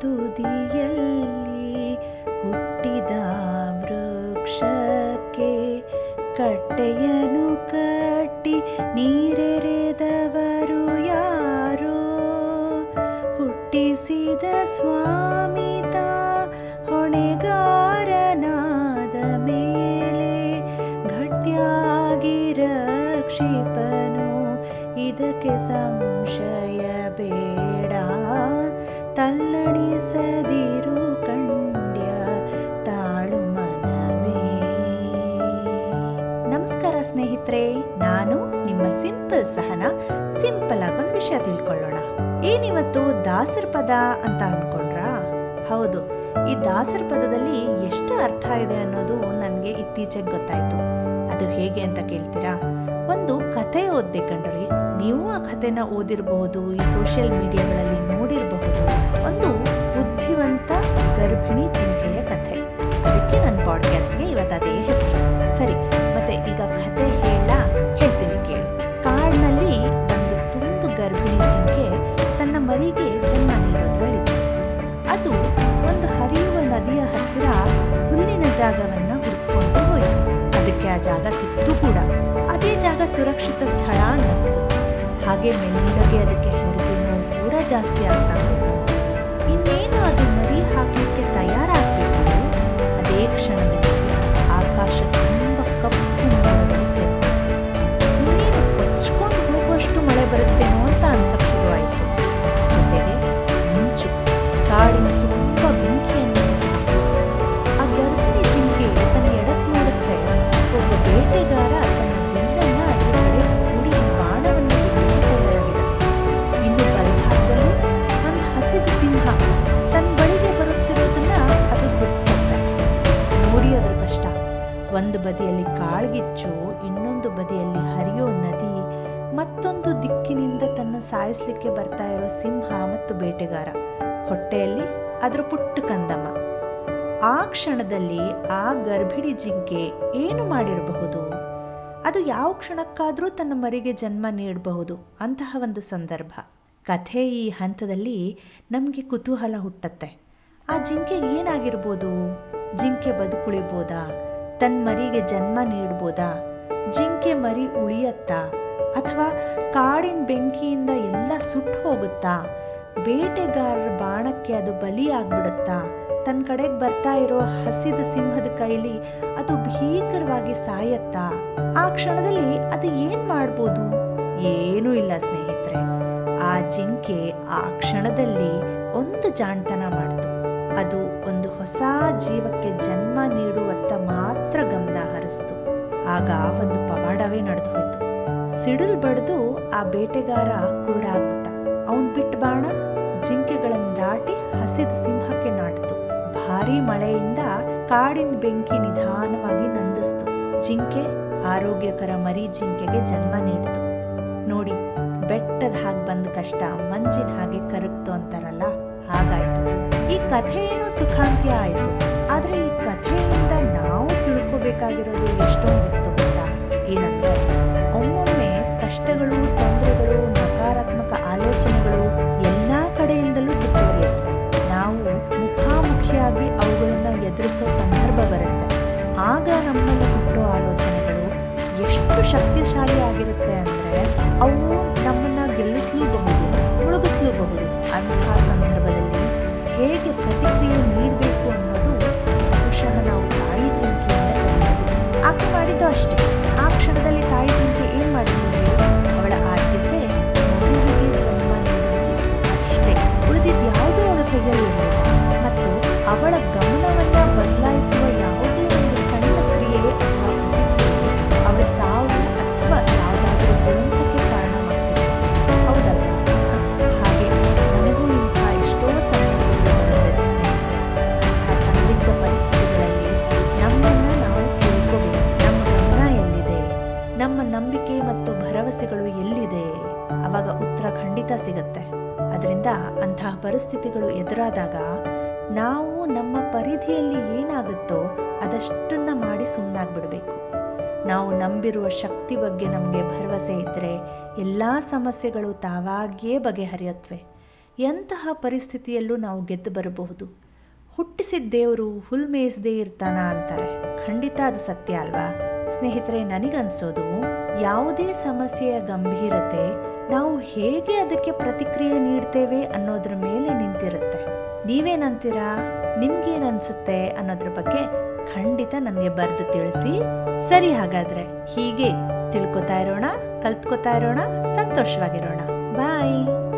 ತುದಿಯಲ್ಲಿ ಹುಟ್ಟಿದ ವೃಕ್ಷಕ್ಕೆ ಕಟ್ಟೆಯನು ಕಟ್ಟಿ ನೀರೆರೆದವರು ಯಾರೋ? ಹುಟ್ಟಿಸಿದ ಸ್ವಾಮಿತ ಹೊಣೆಗಾರನಾದ ಮೇಲೆ ಗಟ್ಟಿಯಾಗಿ ಕ್ಷಿಪನು ಇದಕ್ಕೆ ಸಂಶಯ ಬೇಡ. ತಲ್ಲಣಿಸದಿರು ಸ್ನೇಹಿತರೆ, ನಾನು ನಿಮ್ಮ ಸಿಂಪಲ್ ಸಹನ ಸಿಂಪಲ್ ಆಗಿ ಒಂದು ವಿಷಯ ತಿಳ್ಕೊಳ್ಳೋಣ. ಏನಿವತ್ತು ದಾಸರ ಪದ ಅಂತ ಅನ್ಕೊಂಡ್ರಾ? ಹೌದು, ಈ ದಾಸರ ಪದದಲ್ಲಿ ಎಷ್ಟು ಅರ್ಥ ಇದೆ ಅನ್ನೋದು ನನಗೆ ಇತ್ತೀಚೆಗೆ ಗೊತ್ತಾಯ್ತು. ಅದು ಹೇಗೆ ಅಂತ ಕೇಳ್ತೀರಾ? ಒಂದು ಕತೆ ಓದ್ದೆ ಕಣ್ರಿ ನೀವು ಆ ಕಥೆನ ಓದಿರಬಹುದು, ಈ ಸೋಷಿಯಲ್ ಮೀಡಿಯಾಗಳಲ್ಲಿ ನೋಡಿರಬಹುದು. ಒಂದು ಜಾಗ ಸಿಕ್ತು ಕೂಡ ಅದೇ ಜಾಗ ಸುರಕ್ಷಿತ ಸ್ಥಳ ಅನ್ನಿಸ್ತು. ಹಾಗೆ ಮೆಲ್ಲಗೆ ಅದಕ್ಕೆ ಹೆರಿಗೆ ನೋವು ಕೂಡ ಜಾಸ್ತಿ ಆಗ್ತಾ ಒಂದು ಬದಿಯಲ್ಲಿ ಕಾಳ್ಗಿಚ್ಚು, ಇನ್ನೊಂದು ಬದಿಯಲ್ಲಿ ಹರಿಯೋ ನದಿ, ಮತ್ತೊಂದು ದಿಕ್ಕಿನಿಂದ ತನ್ನ ಸಾಯಿಸ್ಲಿಕ್ಕೆ ಬರ್ತಾ ಇರೋ ಸಿಂಹ ಮತ್ತು ಬೇಟೆಗಾರ. ಹೊಟ್ಟೆಯಲ್ಲಿ ಅದರ ಪುಟ್ಟ ಕಂದಮ್ಮ ಆ ಕ್ಷಣದಲ್ಲಿ ಆ ಗರ್ಭಿಣಿ ಜಿಂಕೆ ಏನು ಮಾಡಿರಬಹುದು? ಅದು ಯಾವ ಕ್ಷಣಕ್ಕಾದರೂ ತನ್ನ ಮರಿಗೆ ಜನ್ಮ ನೀಡಬಹುದು ಅಂತಹ ಒಂದು ಸಂದರ್ಭ. ಕಥೆ ಈ ಹಂತದಲ್ಲಿ ನಮಗೆ ಕುತೂಹಲ ಹುಟ್ಟತ್ತೆ. ಆ ಜಿಂಕೆಗೆ ಏನಾಗಿರ್ಬೋದು? ಜಿಂಕೆ ಬದುಕುಳಿಬೋದಾ? ತನ್ನ ಮರಿಗೆ ಜನ್ಮ ನೀಡ್ಬೋದಾ? ಜಿಂಕೆ ಮರಿ ಉಳಿಯತ್ತಾ? ಅಥವಾ ಕಾಡಿನ ಬೆಂಕಿಯಿಂದ ಎಲ್ಲ ಸುಟ್ಟು ಹೋಗುತ್ತಾ? ಬೇಟೆಗಾರರ ಬಾಣಕ್ಕೆ ಅದು ಬಲಿಯಾಗ್ಬಿಡುತ್ತಾ? ತನ್ನ ಕಡೆಗೆ ಬರ್ತಾ ಇರೋ ಹಸಿದ ಸಿಂಹದ ಕೈಲಿ ಅದು ಭೀಕರವಾಗಿ ಸಾಯತ್ತಾ? ಆ ಕ್ಷಣದಲ್ಲಿ ಅದು ಏನ್ ಮಾಡ್ಬೋದು? ಏನೂ ಇಲ್ಲ ಸ್ನೇಹಿತರೆ. ಆ ಜಿಂಕೆ ಆ ಕ್ಷಣದಲ್ಲಿ ಒಂದು ಜಾಣ್ತನ ಮಾಡ್ತು. ಅದು ಒಂದು ಹೊಸ ಜೀವಕ್ಕೆ ಜನ್ಮ ಆಗ ಒಂದು ಪವಾಡವೇ ನಡೆದು ಹೋಯ್ತು. ಸಿಡಿಲ್ ಬಡ್ದು ಆ ಬೇಟೆಗಾರ ಕುರುಡಾಗ್ಬಿಟ್ಟ. ಅವನ್ ಬಿಟ್ಟ ಬಾಣ ಜಿಂಕೆಗಳನ್ನು ದಾಟಿ ಹಸಿದ ಸಿಂಹಕ್ಕೆ ನಾಟಿತು. ಭಾರಿ ಮಳೆಯಿಂದ ಕಾಡಿನ ಬೆಂಕಿ ನಿಧಾನವಾಗಿ ನಂದಿಸ್ತು. ಜಿಂಕೆ ಆರೋಗ್ಯಕರ ಮರಿ ಜಿಂಕೆಗೆ ಜನ್ಮ ನೀಡಿತು. ನೋಡಿ, ಬೆಟ್ಟದ ಹಾಗೆ ಬಂದ ಕಷ್ಟ ಮಂಜಿನ ಹಾಗೆ ಕರಗ್ತು ಅಂತಾರಲ್ಲ, ಹಾಗಾಯ್ತು. ಈ ಕಥೆ ಏನೋ ಸುಖಾಂತ್ಯ ಆಯಿತು. ಆದ್ರೆ ಈ ಕಥೆಯಿಂದ ನಾವು ತಿಳ್ಕೊಬೇಕಾಗಿರೋದು ಶಕ್ತಿಶಾಲಿ ಆಗಿರುತ್ತೆ ಅಂದರೆ ಅವು ನಮ್ಮನ್ನ ಗೆಲ್ಲಿಸಲೂಬಹುದು, ಮುಳುಗಿಸಲೂಬಹುದು. ಅಂತಹ ಸಂದರ್ಭದಲ್ಲಿ ಹೇಗೆ ಪ್ರತಿಕ್ರಿಯೆ ನೀಡಬೇಕು ಅನ್ನೋದು ಬಹುಶಃ ನಾವು ತಾಯಿ ಜಿಂಕೆಯಿಂದ ಆಕೆ ಮಾಡಿದ್ದು ಅಷ್ಟೇ. ಆ ಕ್ಷಣದಲ್ಲಿ ತಾಯಿ ಜಿಂಕೆ ಏನು ಮಾಡಿದ್ರು ಅವಳ ಆದ್ಯತೆ ಮಗುವಿಗೆ ಜನ್ಮ ಅಷ್ಟೇ. ಉಳಿದಿದ್ದು ಯಾವುದೂ ಅವಳು ತೆಗೆಯಲಿಲ್ಲ ಮತ್ತು ಅವಳ ಗಮನವನ್ನ ನಂಬಿಕೆ ಮತ್ತು ಭರವಸೆಗಳು ಎಲ್ಲಿದೆ? ಅವಾಗ ಉತ್ತರ ಖಂಡಿತ ಸಿಗುತ್ತೆ. ಅದರಿಂದ ಅಂತಹ ಪರಿಸ್ಥಿತಿಗಳು ಎದುರಾದಾಗ ನಾವು ನಮ್ಮ ಪರಿಧಿಯಲ್ಲಿ ಏನಾಗುತ್ತೋ ಅದಷ್ಟನ್ನ ಮಾಡಿ ಸುಮ್ಮನಾಗ್ಬಿಡ್ಬೇಕು ನಾವು ನಂಬಿರುವ ಶಕ್ತಿ ಬಗ್ಗೆ ನಮಗೆ ಭರವಸೆ ಇದ್ದರೆ ಎಲ್ಲ ಸಮಸ್ಯೆಗಳು ತಾವಾಗಿಯೇ ಬಗೆಹರಿಯತ್ವೆ. ಎಂತಹ ಪರಿಸ್ಥಿತಿಯಲ್ಲೂ ನಾವು ಗೆದ್ದು ಬರಬಹುದು. ಹುಟ್ಟಿಸಿದ ದೇವರು ಹುಲ್ ಇರ್ತಾನ ಅಂತಾರೆ. ಖಂಡಿತ ಅದು ಸತ್ಯ ಅಲ್ವಾ? ಸ್ನೇಹಿತರೆ, ನನಗನ್ಸೋದು ಯಾವುದೇ ಸಮಸ್ಯೆಯ ಗಂಭೀರತೆ, ನಾವು ಹೇಗೆ ಅದಕ್ಕೆ ಪ್ರತಿಕ್ರಿಯೆ ನೀಡ್ತೇವೆ ಅನ್ನೋದ್ರ ಮೇಲೆ ನಿಂತಿರುತ್ತೆ. ನೀವೇನಂತೀರಾ? ನಿಮ್ಗೇನನ್ಸುತ್ತೆ ಅನ್ನೋದ್ರ ಬಗ್ಗೆ ಖಂಡಿತ ನನಗೆ ಬರೆದು ತಿಳಿಸಿ. ಸರಿ ಹಾಗಾದ್ರೆ, ಹೀಗೆ ತಿಳ್ಕೊತಾ ಇರೋಣ, ಕಲ್ತ್ಕೊತಾ ಇರೋಣ, ಸಂತೋಷವಾಗಿರೋಣ. ಬಾಯ್.